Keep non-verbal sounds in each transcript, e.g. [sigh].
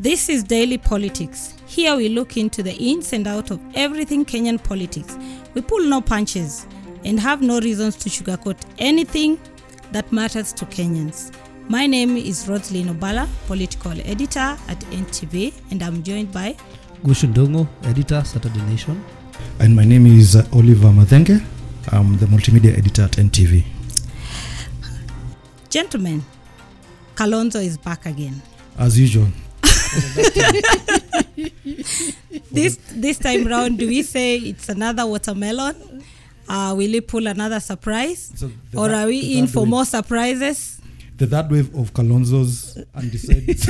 This is Daily Politics. Here we look into the ins and outs of everything Kenyan politics. We pull no punches and have no reasons to sugarcoat anything that matters to Kenyans. My name is Roselyne Obala, political editor at NTV, and I'm joined by Guchu Ndung'u, editor, Saturday Nation. And my name is uh, Oliver Mathenge. I'm the multimedia editor at NTV. gentlemen. Kalonzo is back again. As usual, [laughs] This this time round, do we say it's another watermelon? Uh, will he pull another surprise, So or third- are we in for wave. more surprises? the third wave of Kalonzo's undecided. [laughs]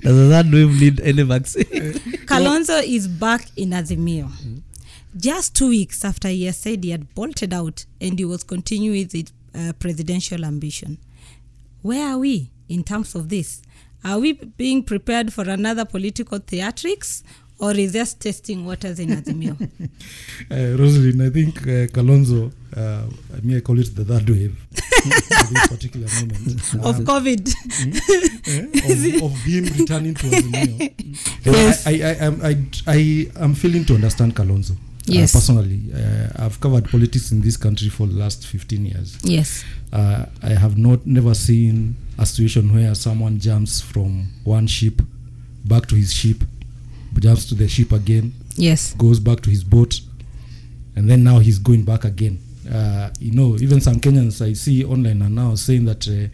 Does that wave need any vaccine? [laughs] Kalonzo is back in Azimio. Just two weeks after he said he had bolted out and he was continuing with his uh, presidential ambition. Where are we in terms of this? Are we being prepared for another political theatrics or is just testing waters in Azimio? [laughs] uh, Roselyne, I think uh, Kalonzo, uh, I mean, I call it the third wave [laughs] at this particular moment. of Um, COVID. [laughs] eh, of, of him returning to Azimio. Yes. I, I, I, am- I, I am failing to understand Kalonzo. Yes. Uh, personally, uh, I've covered politics in this country for the last 15 years. Yes. Uh, I have not never seen a situation where someone jumps from one ship back to his ship, jumps to the ship again, Yes. goes back to his boat, and then now he's going back again. Uh, you know, even some Kenyans I see online are now saying that uh,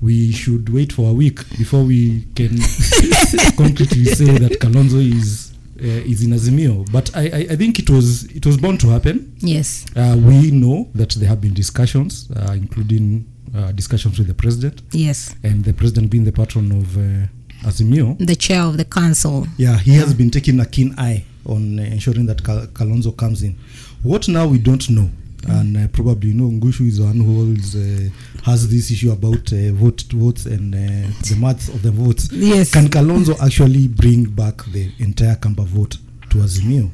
we should wait for a week before we can [laughs] [laughs] concretely say that Kalonzo is uh, is in Azimio. But I, I, I think it was it was bound to happen. Yes. Uh, we know that there have been discussions, uh, including uh, discussions with the president, Yes. and the president being the patron of uh, Azimio. The chair of the council. Yeah, he has been taking a keen eye on uh, ensuring that Kal- Kalonzo comes in. What now we don't know, and uh, probably you know Ngushu is the one who always uh, has this issue about uh, vote votes and uh, the maths of the votes. Yes. Can Kalonzo actually bring back the entire Kamba vote to Azimio?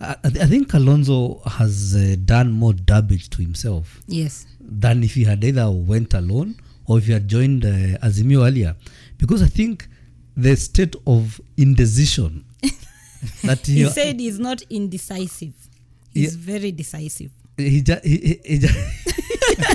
I, I I think Kalonzo has uh, done more damage to himself Yes. than if he had either went alone or if he had joined uh, Azimio earlier. Because I think the state of indecision [laughs] that He he, said he's not indecisive. He's Yeah. very decisive. He, ju- he, he, he ju- [laughs]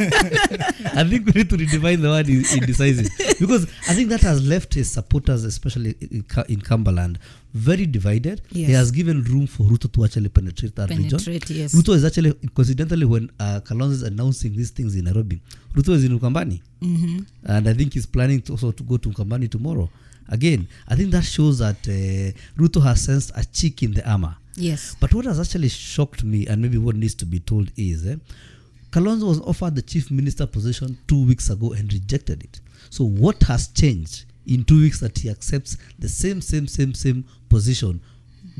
I think we need to redefine the word in- indecisive because I think that has left his supporters, especially in, in Kambaland, very divided. He has given room for Ruto to actually penetrate that region. Penetrate, yes. Ruto is actually, coincidentally, when uh, Kalonzo is announcing these things in Nairobi, Ruto is in Ukambani. Mm-hmm. And I think he's planning to also to go to Ukambani tomorrow. Again, I think that shows that uh, Ruto has sensed a chick in the armor. Yes. But what has actually shocked me, and maybe what needs to be told, is eh, Kalonzo was offered the chief minister position two weeks ago and rejected it. So what has changed in two weeks that he accepts the same, same, same, same position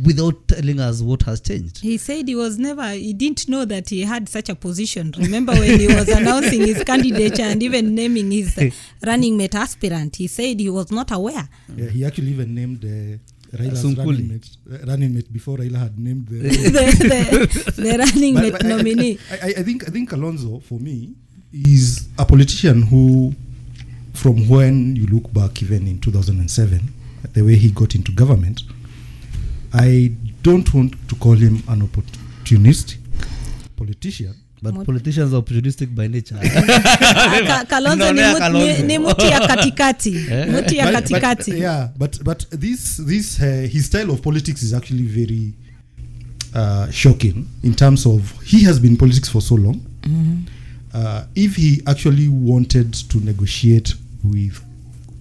without telling us what has changed? He said he was never, he didn't know that he had such a position. Remember when he was [laughs] announcing his candidature and even naming his uh, [laughs] running mate aspirant, he said he was not aware. Yeah, he actually even named uh, Raila's Sunkuli. running mate, uh, running mate before Raila had named the. [laughs] the, the, the running But- mate but I- I- nominee. I, I, I think I think Alonso for me is a politician who, from when you look back even in 2007, the way he got into government, I don't want to call him an opportunist politician. But What- politicians are opportunistic by nature. [laughs] Ah, Kalonzo ni, mut, ni, ni muti ya katikati. [laughs] Eh? muti ya But- but, yeah, but but this this uh, his style of politics is actually very uh, shocking in terms of he has been in politics for so long. Uh, if he actually wanted to negotiate with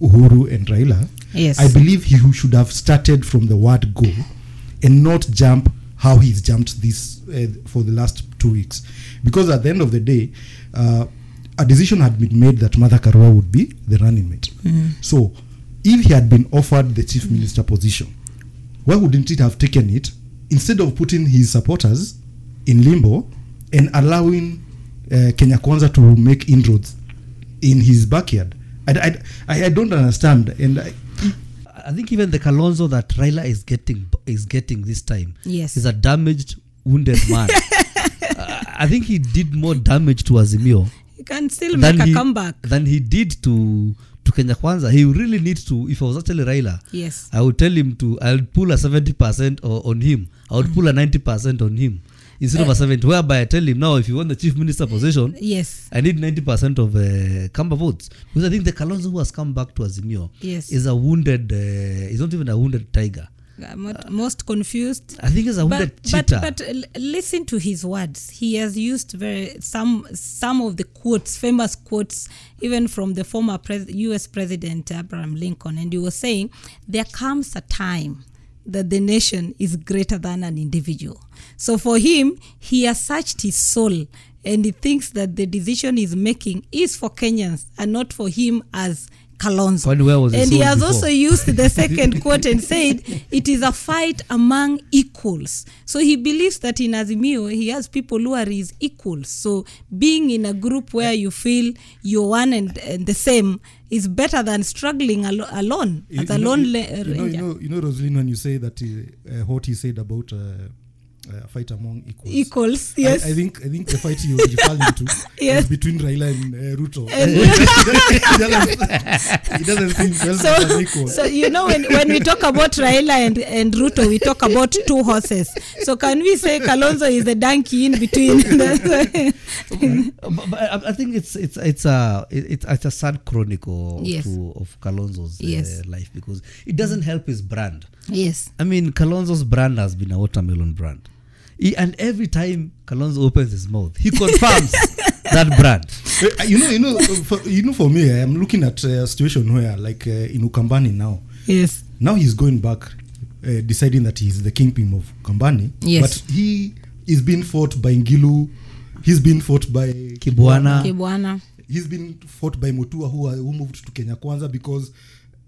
Uhuru and Raila, Yes. I believe he should have started from the word go and not jump how he's jumped this uh, for the last two weeks. Because at the end of the day, uh, a decision had been made that Martha Karua would be the running mate. So if he had been offered the chief minister position, why wouldn't it have taken it instead of putting his supporters in limbo and allowing uh, Kenya Kwanza to make inroads in his backyard? I, I, I don't understand. And I, I think even the Kalonzo that Raila is getting is getting this time Yes. is a damaged, wounded man. [laughs] uh, I think he did more damage to Azimio He can still make a he, comeback. than he did to kenya kwanza he really needs to if i was actually raila yes i would tell him to i'll pull a 70% on him i would pull a 90% on him instead of a 70 whereby i tell him now if you want the chief minister position yes I need 90% of uh, Kamba votes because I think the Kalonzo who has come back to Azimio Yes. is a wounded, uh, he's not even a wounded tiger. I'm not- most confused. I think he's a but, but but listen to his words. He has used very some some of the quotes famous quotes even from the former pres- us president abraham lincoln. And he was saying there comes a time that the nation is greater than an individual. So for him he has searched his soul and he thinks that the decision he's making is for kenyans and not for him as Kalonzo. Kwani where was his and he has before? also used the second [laughs] quote and said it is a fight among equals. So he believes that in Azimio he has people who are his equals. So being in a group where you feel you're one and, and the same is better than struggling alo- alone You- as you a know- lone you, you know, you know, you know, Roselyne, when you say that uh, what he said about uh, uh, fight among equals. Equals, yes. I, think I think the fight you were referring to Yes. is between Raila and uh, Ruto. And- [laughs] he, doesn't, [laughs] he doesn't think well so, equal. so you know when, when we talk about Raila and, and Ruto, we talk about two horses. So can we say Kalonzo is the donkey in between? [laughs] Uh, but, but I, I think it's it's it's a it's, it's a sad chronicle Yes. to, of Kalonzo's uh, life because it doesn't help his brand. yes. I mean, Kalonzo's brand has been a watermelon brand. He, and every time Kalonzo opens his mouth, he confirms [laughs] that brand. Uh, you know, you know, for, you know. For me, I'm looking at a situation where, like uh, in Ukambani now, Yes. now he's going back, uh, deciding that he's the kingpin of Ukambani. Yes. But he is being fought by Ngilu. He's been fought by Kibwana. Kibwana. He's been fought by Mutua, who, are, who moved to Kenya Kwanza because,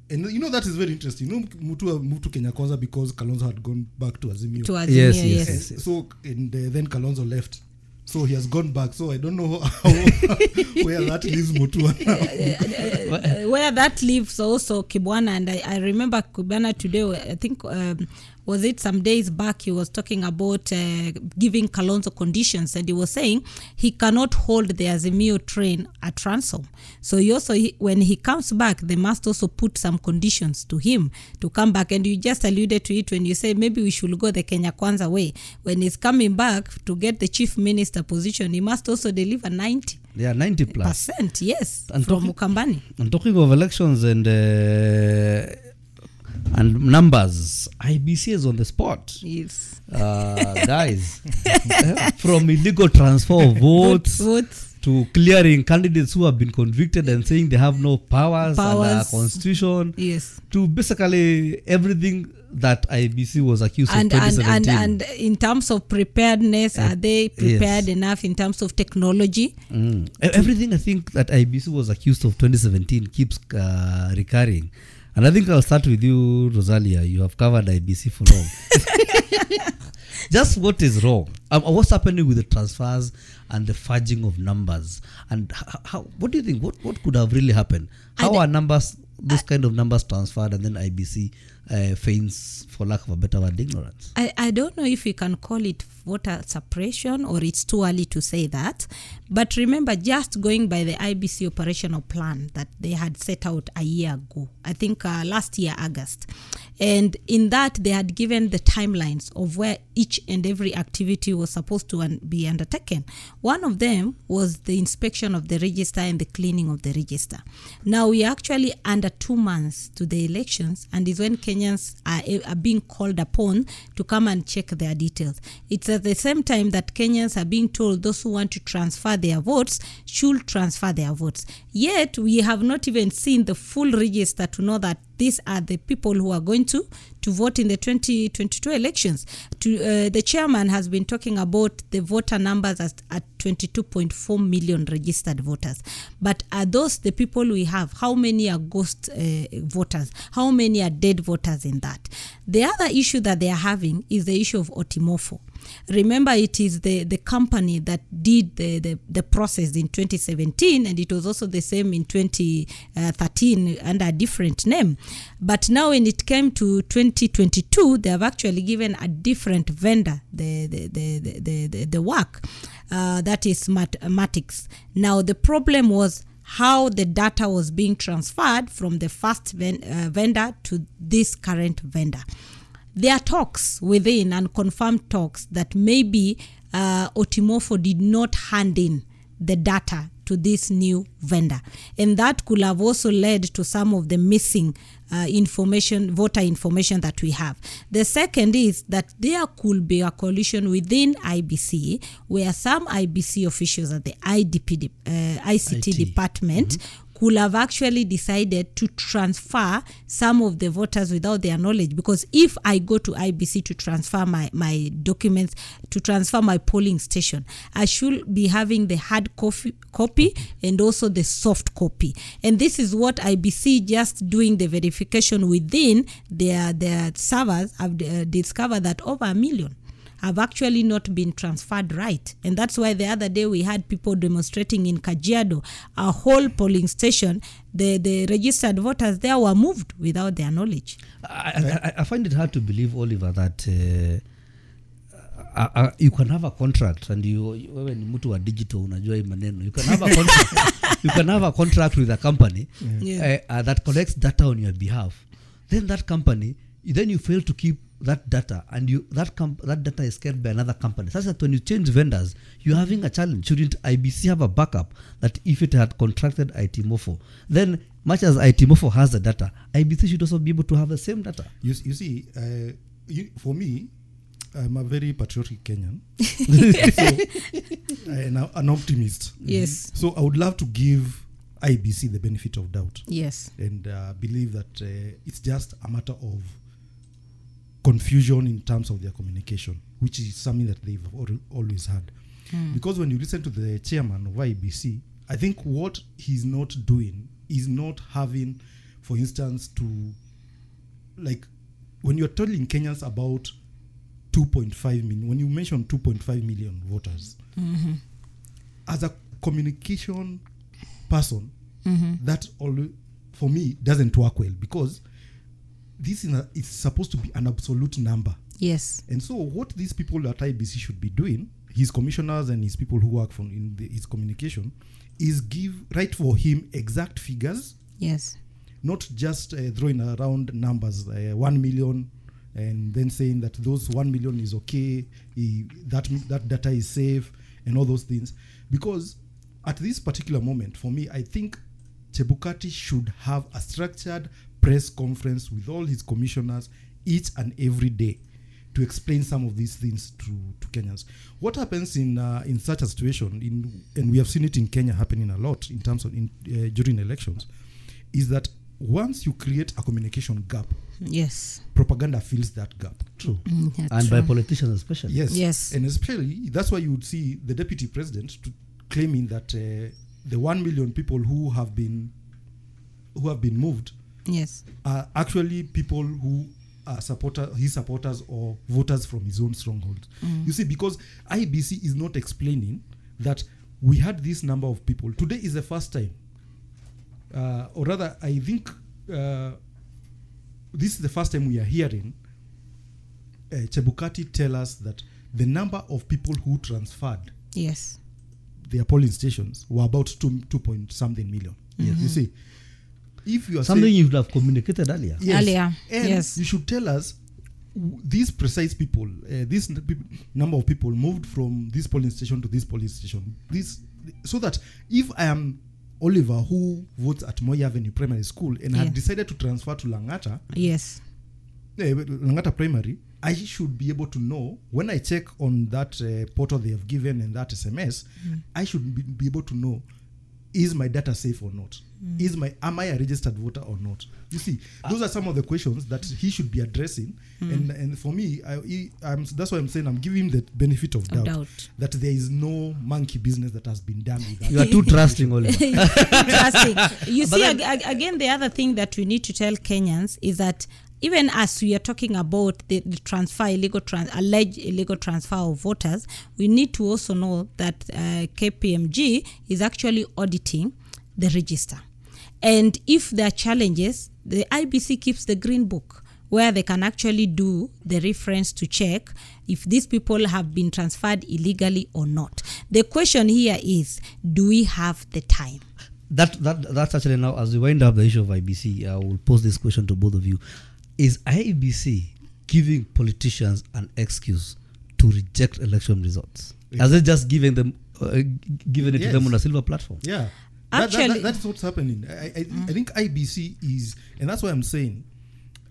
and you know that is very interesting. You know, Mutua moved to Kenya Kwanza because Kalonzo had gone back to Azimio. To Azimio, Yes, yes. yes, And so and uh, then Kalonzo left. So he has gone back. So I don't know [laughs] how, [laughs] where that leaves Mutua [laughs] now. Uh, where that leaves also Kibwana and I, I remember Kibwana today I think um, was it some days back he was talking about uh, giving Kalonzo conditions and he was saying he cannot hold the Azimio train at ransom. So he also he, when he comes back they must also put some conditions to him to come back. And you just alluded to it when you say maybe we should go the Kenya Kwanza way. When he's coming back to get the chief minister position he must also deliver 90 Yeah, 90 plus. percent yes And from talking- Mukambani. And talking of elections and uh, and numbers, IEBC is on the spot. yes Uh, guys, uh, [laughs] from illegal transfer of votes votes to clearing candidates who have been convicted and saying they have no powers, under Powers. constitution, yes to basically everything that IEBC was accused and of and, 2017. and and in terms of preparedness are they prepared yes. enough in terms of technology Mm. Everything I think that IEBC was accused of 2017 keeps uh, recurring. And I think I'll start with you, Roselyne. You have covered IEBC for long. [laughs] Just what is wrong? Um, what's happening with the transfers and the fudging of numbers? And how, what do you think? What, what could have really happened? How I- are numbers, those kind of numbers transferred and then IEBC uh, feigns, for lack of a better word, ignorance? I, I don't know if we can call it voter suppression or it's too early to say that. But remember, just going by the IEBC operational plan that they had set out a year ago, I think uh, last year, August. And in that, they had given the timelines of where each and every activity was supposed to un- be undertaken. One of them was the inspection of the register and the cleaning of the register. Now, we are actually under two months to the elections, and is when Kenyans are, eh, are being called upon to come and check their details. It's at the same time that Kenyans are being told those who want to transfer their votes should transfer their votes. Yet, we have not even seen the full register to know that these are the people who are going to to vote in the 2022 elections. To, uh, the chairman has been talking about the voter numbers as, at 22.4 million registered voters. But are those the people we have? How many are ghost uh, voters? How many are dead voters in that? The other issue that they are having is the issue of OT-Morpho. Remember, it is the, the company that did the, the, the process in 2017, and it was also the same in 2013 under a different name. But now, when it came to 2022, they have actually given a different vendor the, the, the, the, the, the, work. Uh, that is Smartmatic. Now, the problem was how the data was being transferred from the first ven- uh, vendor to this current vendor. There are talks within and confirmed talks that maybe uh, OT-Morpho did not hand in the data to this new vendor. And that could have also led to some of the missing uh, information, voter information that we have. The second is that there could be a coalition within IEBC where some IEBC officials at the IDP, uh, ICT IT. department could have actually decided to transfer some of the voters without their knowledge. Because if i go to IEBC to transfer my, my documents to transfer my polling station i should be having the hard copy, copy and also the soft copy. And this is what IEBC just doing the verification within their their servers. Have uh, discovered that over a million have actually not been transferred right. And that's why the other day we had people demonstrating in Kajiado, a whole polling station, the, the registered voters there were moved without their knowledge. I, I, I find it hard to believe Oliver that uh, uh, uh, you can have a contract and you wewe ni mtu wa digital unajua hii maneno you can have a contract, [laughs] you can have a contract with a company Yeah. uh, uh, that collects data on your behalf then that company then you fail to keep that data and you that comp- that data is kept by another company. Such that when you change vendors you're having a challenge. Shouldn't IEBC have a backup that if it had contracted OT-Morpho then much as OT-Morpho has the data IEBC should also be able to have the same data. You, you see, uh, you, for me, I'm a very patriotic Kenyan, [laughs] so, and a- an optimist. Yes. So I would love to give IEBC the benefit of doubt. Yes. and uh, believe that uh, it's just a matter of confusion in terms of their communication, which is something that they've always had. Hmm. Because when you listen to the chairman of IEBC, I think what he's not doing is not having, for instance, to like when you're telling Kenyans about 2.5 million, when you mention 2.5 million voters, mm-hmm. as a communication person, mm-hmm. that always, for me, doesn't work well because this is, a, is supposed to be an absolute number. Yes. And so, what these people at IEBC should be doing, his commissioners and his people who work from in the, his communication, is give write for him exact figures, Yes. not just uh, throwing around numbers, uh, one million, and then saying that those one million is okay, he, that that data is safe, and all those things. Because at this particular moment, for me, I think Chebukati should have a structured press conference with all his commissioners each and every day to explain some of these things to, to Kenyans. What happens in uh, in such a situation, in, and we have seen it in Kenya happening a lot in terms of in, uh, during elections, is that once you create a communication gap, Yes. propaganda fills that gap. true Mm, yeah, and by politicians especially Yes. Yes. And especially that's why you would see the deputy president to claiming that uh, the one million people who have been who have been moved Yes. are actually people who are supporter his supporters or voters from his own stronghold. You see, because IEBC is not explaining that we had this number of people. Today is the first time, uh, or rather, I think uh, this is the first time we are hearing uh, Chebukati tell us that the number of people who transferred Yes. their polling stations were about two, two point something million. Yes, you see, if you are something saying, you would have communicated earlier Yes. Earlier, And yes. you should tell us these precise people, uh, this number of people moved from this polling station to this polling station. This so that if I am Oliver who votes at Moi Avenue Primary School and Yeah. had decided to transfer to Langata, Yes. uh, Langata Primary, I should be able to know when I check on that uh, portal they have given and that SMS, I should be, be able to know is my data safe or not? Is my am I a registered voter or not? You see, those are some of the questions that he should be addressing. Hmm. And and for me, I, he, I'm, that's why I'm saying I'm giving him the benefit of doubt, doubt. that there is no monkey business that has been done with that. you are too trusting Oliver. [laughs] Interesting. You [laughs] But see, then- ag- ag- again, the other thing that we need to tell Kenyans is that even as we are talking about the, the transfer, illegal trans, alleged illegal transfer of voters, we need to also know that uh, KPMG is actually auditing the register. And if there are challenges, the IEBC keeps the green book where they can actually do the reference to check if these people have been transferred illegally or not. The question here is do we have the time? that that that's actually now as we wind up the issue of IEBC, I will pose this question to both of you: Is IEBC giving politicians an excuse to reject election results? As it just giving them, uh, g- giving it to them on a silver platform? Yeah. That- that- that- Actually- that's what's happening. I, I, I think IEBC is, and that's why I'm saying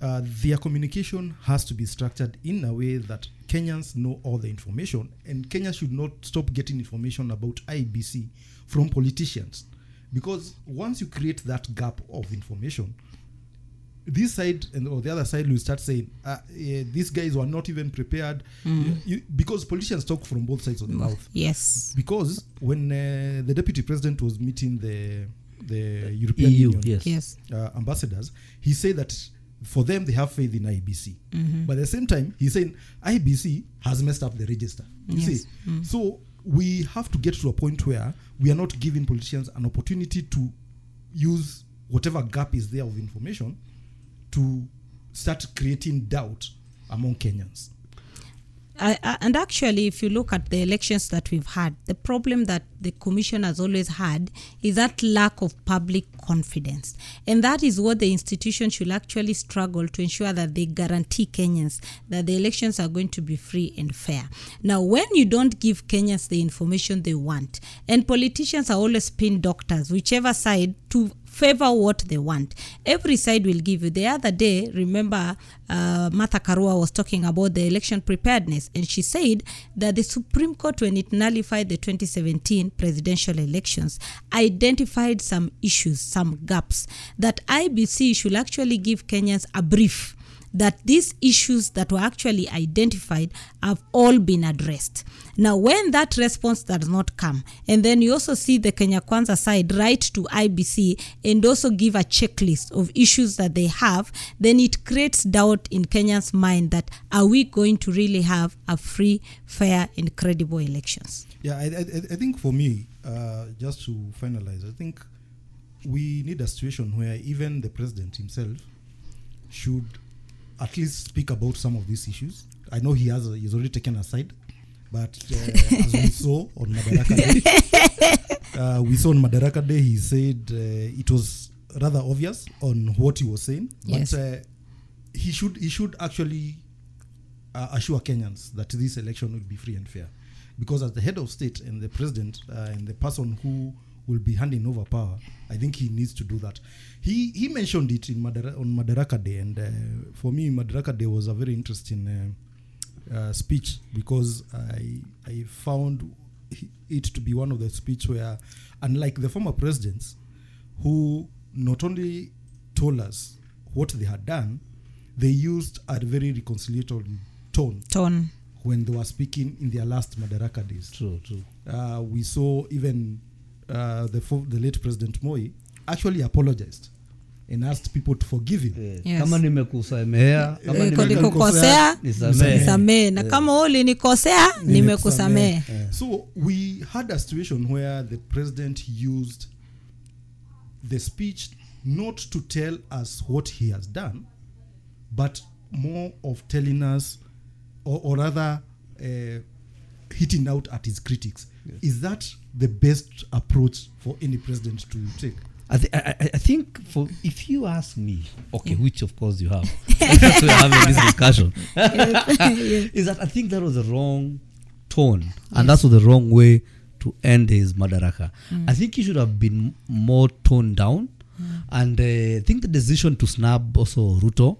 uh, their communication has to be structured in a way that Kenyans know all the information, and Kenya should not stop getting information about IEBC from politicians. Because once you create that gap of information, this side and or the other side will start saying uh, these guys were not even prepared You- because politicians talk from both sides of the mouth Yes. because when uh, the deputy president was meeting the the European EU, Union yes. Yes. uh, ambassadors, he said that for them they have faith in IEBC, Mm-hmm. but at the same time he's saying IEBC has messed up the register. You Yes. see, so we have to get to a point where we are not giving politicians an opportunity to use whatever gap is there of information to start creating doubt among Kenyans. I, and actually, if you look at the elections that we've had, the problem that the commission has always had is that lack of public confidence. And that is what the institution should actually struggle to ensure that they guarantee Kenyans that the elections are going to be free and fair. Now, when you don't give Kenyans the information they want, and politicians are always spin doctors, whichever side to favor what they want. Every side will give you. The other day, remember, uh, Martha Karua was talking about the election preparedness, and she said that the Supreme Court, when it nullified the 2017 presidential elections, identified some issues, some gaps that IBC should actually give Kenyans a brief that these issues that were actually identified have all been addressed. Now, when that response does not come, and then you also see the Kenya Kwanza side write to IEBC and also give a checklist of issues that they have, then it creates doubt in Kenyans' mind that are we going to really have a free, fair, and credible elections? Yeah, I, I, I think for me, uh, just to finalize, I think we need a situation where even the president himself should at least speak about some of these issues. I know he has he's already taken a side, but uh, as we saw on Madaraka Day, [laughs] uh, we saw on Madaraka Day he said uh, it was rather obvious on what he was saying, Yes. but uh, he should he should actually uh, assure Kenyans that this election will be free and fair. Because as the head of state and the president uh, and the person who will be handing over power, I think he needs to do that. He he mentioned it in Madara, on Madaraka Day, and uh, for me, Madaraka Day was a very interesting uh, speech because I I found it to be one of the speech where, unlike the former presidents, who not only told us what they had done, they used a very reconciliatory tone Tone. when they were speaking in their last Madaraka days. True, true. Uh, we saw even uh, the, fo- the late President Moi actually apologized and asked people to forgive him. Yes. kama nimekusamehea kama Niko- nisamehe. nisamehe na kama ulinikosea nimekusamehe So we had a situation where the president used the speech not to tell us what he has done, but more of telling us, or, or rather, uh, hitting out at his critics. Is that the best approach for any president to take? I, th- I, I think for if you ask me, okay, which of course you have, [laughs] that's why we're having this discussion. [laughs] Is that I think that was the wrong tone, and that's was the wrong way to end his Madaraka. Mm. I think he should have been more toned down, and uh, I think the decision to snub also Ruto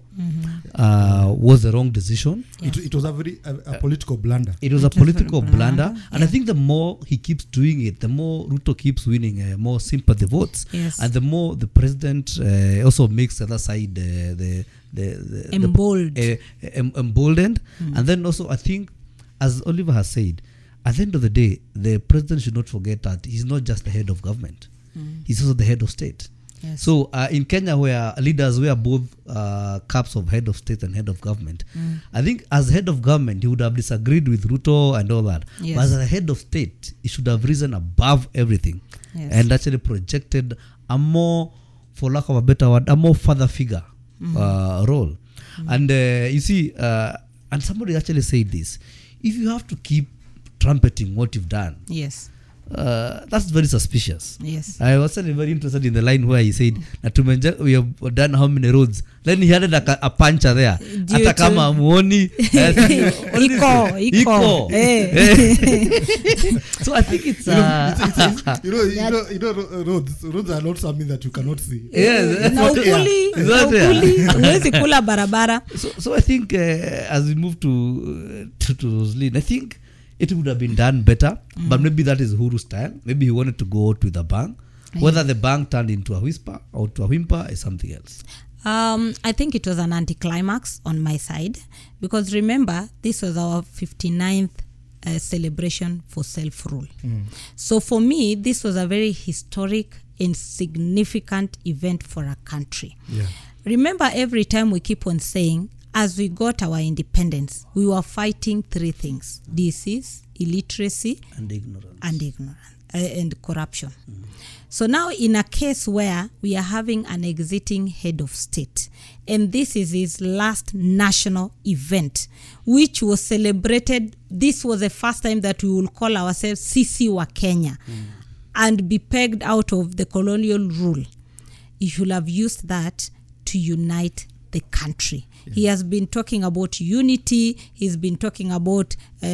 uh, was the wrong decision. It, it was a very a, a political blunder. It was a It was a political blunder, blunder, and I think the more he keeps doing it, the more Ruto keeps winning uh, more sympathy votes, Yes. and the more the president uh, also makes the other side uh, the the, the Embold. the, uh, em- emboldened, and then also I think, as Oliver has said, at the end of the day, the president should not forget that he's not just the head of government; he's also the head of state. Yes. So uh, in Kenya, where leaders wear both uh, caps of head of state and head of government, I think as head of government, he would have disagreed with Ruto and all that. Yes. But as a head of state, he should have risen above everything Yes. and actually projected a more, for lack of a better word, a more father figure uh, role. And uh, you see, uh, and somebody actually said this: if you have to keep trumpeting what you've done, yes uh, that's very suspicious. Yes. I was very interested in the line where he said na tumenja we have done how many roads? Then he added a, a puncher there. Due hata to- kama amuoni [laughs] Iko, iko, eh. [laughs] so i think it's You know, uh, it's, it's, it's, you know, you know, you know, roads, roads are not something that you cannot see. yes na ukuli na ukuli kula barabara. [laughs] So, so I think uh, as we move to to, to Roslyn, I think it would have been done better, but maybe that is Huru style. Maybe he wanted to go out with a bang. Whether the bang turned into a whisper or to a whimper is something else. Um, I think it was an anticlimax on my side because remember, this was our 59th uh, celebration for self rule. So for me, this was a very historic and significant event for our country. Yeah. Remember, every time we keep on saying, as we got our independence, we were fighting three things disease, illiteracy, And ignorance. and ignorance uh, and corruption. So now, in a case where we are having an exiting head of state, and this is his last national event, which was celebrated. This was the first time that we will call ourselves Sisi wa Kenya and be pegged out of the colonial rule. He should have used that to unite the country. He has been talking about unity. He's been talking about uh,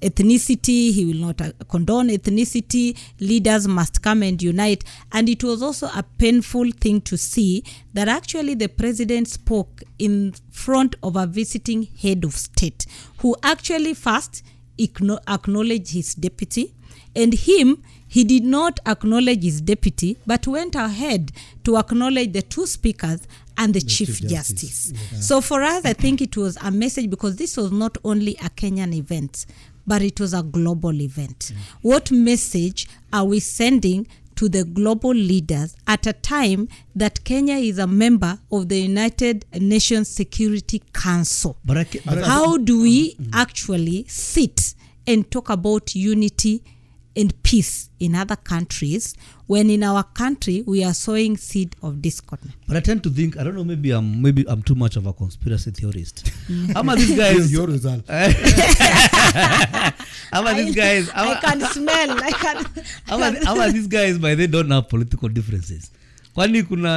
ethnicity. He will not uh, condone ethnicity. Leaders must come and unite. And it was also a painful thing to see that actually the president spoke in front of a visiting head of state who actually first acknowledged his deputy and him he did not acknowledge his deputy but went ahead to acknowledge the two speakers and the, chief, Chief justice, Justice. so for us i think it was a message because this was not only a kenyan event but it was a global event. What message are we sending to the global leaders at a time that kenya is a member of the united nations security council? But I, but how do we mm-hmm. actually sit and talk about unity and peace in other countries when in our country we are sowing seed of discord but I tend to think I don't know maybe I'm maybe I'm too much of a conspiracy theorist. [laughs] Ama these guys Your result. [laughs] Ama these guys i can smell i can [laughs] ama, ama these guys by they don't have political differences. Kwani kuna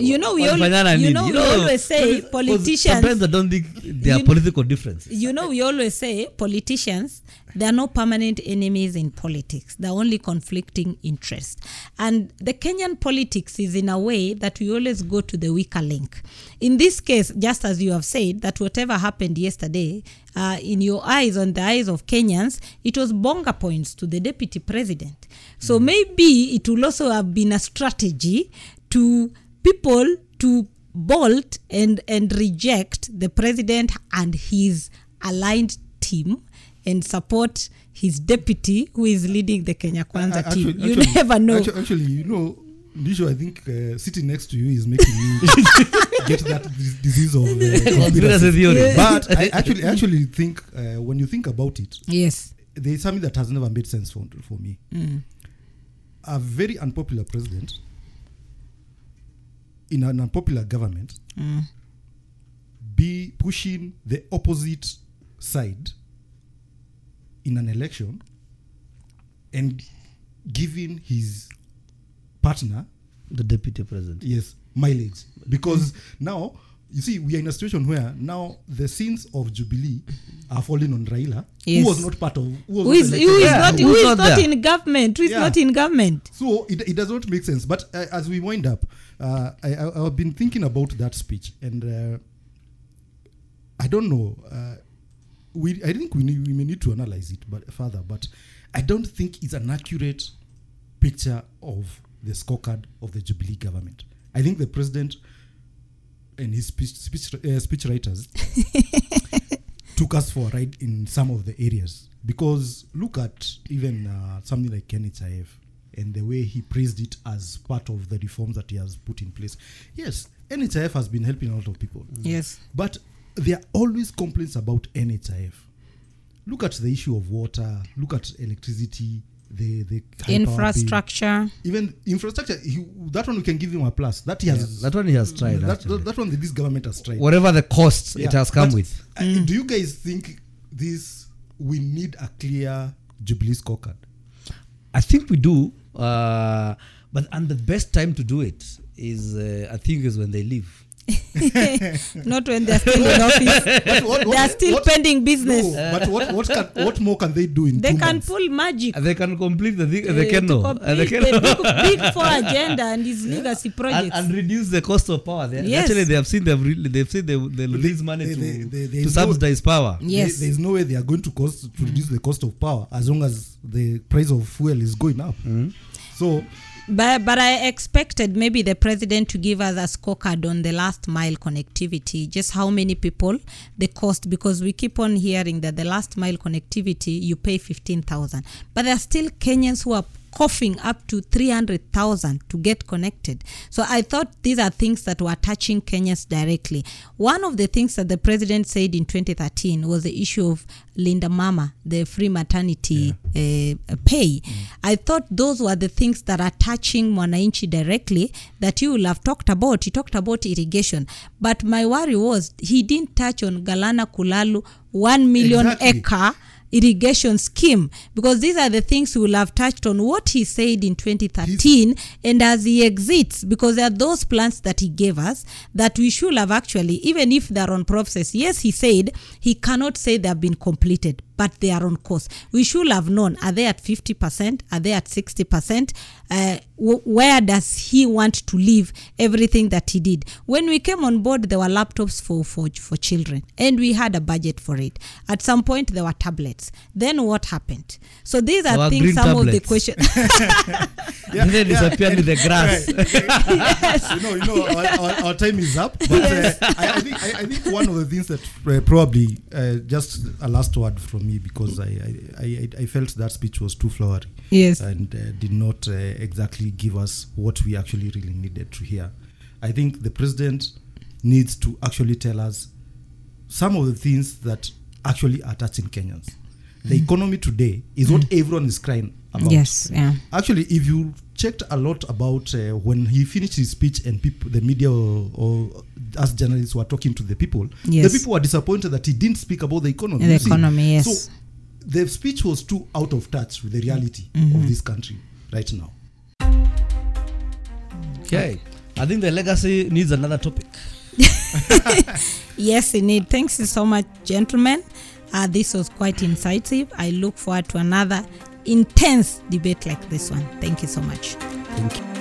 You know, we always- you nini? know, we always say politicians- sometimes I don't think there are You- political differences. you know we always say politicians there are no permanent enemies in politics. There are only conflicting interests. And the kenyan politics is in a way that we always go to the weaker link. In this case just as you have said that whatever happened yesterday uh, in your eyes on the eyes of kenyans it was bonga points to the deputy president. So maybe it will also have been a strategy to people to bolt and and reject the president and his aligned team and support his deputy who is leading the Kenya Kwanza A- team. You actually- never know. Actually, actually, you know, Ndisho, I think uh, sitting next to you is making me [laughs] get that dis- disease of uh, [laughs] Conspiracy conspiracy. theory. But I actually actually think uh, when you think about it, yes. there is something that has never made sense for, for me. Mm. A very unpopular president in an unpopular government Mm. be pushing the opposite side in an election and giving his partner The deputy president. yes mileage because now you see we are in a situation where now the sins of jubilee are falling on raila Yes. who was not part of who was Who not is, elected who is Yeah, not, who's who is not not in government? Who is Yeah. not in government? so it, it does not make sense but uh, as we wind up uh, I, I, i've been thinking about that speech and uh, i don't know uh, we i think we, need, we may need to analyze it but further but i don't think it's an accurate picture of the scorecard of the jubilee government i think the president and his speech, speech, uh, speech writers [laughs] took us for a ride in some of the areas because look at even uh, something like NHIF and the way he praised it as part of the reforms that he has put in place. Yes, NHIF has been helping a lot of people, Yes. but there are always complaints about NHIF. Look at the issue of water. Look at electricity. The the high power. Infrastructure. Even infrastructure. He, that one we can give him a plus. That he has. That one he has tried. that, actually. that, that one this government has tried. Whatever the costs it has come but, with. uh, do you guys think this we need a clear Jubilee scorecard? I think we do, uh, but and the best time to do it is, uh, I think, is when they leave. [laughs] not when they're still in office But what- what- they're still what- pending business No, but what what can what more can they do in they two can months? pull magic they can complete the the, uh, they can complete And they can the big, big [laughs] four agenda and his legacy yeah. projects and reduce the cost of power. They, Yes. Actually, they have seen they've re- they've said they, they'll release money they- to, they- they- to no- subsidize power. Yes. There- there's no way they are going to cost to reduce the cost of power as long as the price of fuel is going up. So But, but I expected maybe the president to give us a scorecard on the last mile connectivity, just how many people, the cost, because we keep on hearing that the last mile connectivity, you pay 15,000. But there are still Kenyans who are coughing up to 300,000 to get connected. So I thought these are things that were touching Kenyans directly. One of the things that the president said in 2013 was the issue of Linda Mama, the free maternity uh, pay. I thought those were the things that are touching Mwananchi directly that you will have talked about. He talked about irrigation. But my worry was he didn't touch on Galana Kulalu 1 million Exactly. acre irrigation scheme because these are the things we will have touched on what he said in 2013 and as he exits because there are those plans that he gave us that we should have actually even if they're on process yes he said he cannot say they have been completed but they are on course. We should have known are they at 50% are they at 60% uh, w- where does he want to leave everything that he did? When we came on board there were laptops for for for children and we had a budget for it. At some point there were tablets. Then what happened? So these are were things green some of the tablets. questions [laughs] and then disappeared in the grass. [laughs] you know, you know, our, our, our time is up. But uh, I, I think I, I think one of the things that uh, probably uh, just a last word from me because I, I, I, I felt that speech was too flowery yes and uh, did not uh, exactly give us what we actually really needed to hear. I think the president needs to actually tell us some of the things that actually are touching Kenyans. The economy today is what everyone is crying about. yes yeah Actually, if you checked a lot about uh, when he finished his speech and people, the media or, or us journalists were talking to the people, Yes. the people were disappointed that he didn't speak about the economy. The you see. economy, yes. So the speech was too out of touch with the reality Mm-hmm. of this country right now. Okay. I think the legacy needs another topic. [laughs] yes indeed thanks so much gentlemen uh, this was quite incisive i look forward to another intense debate like this one thank you so much Thank you.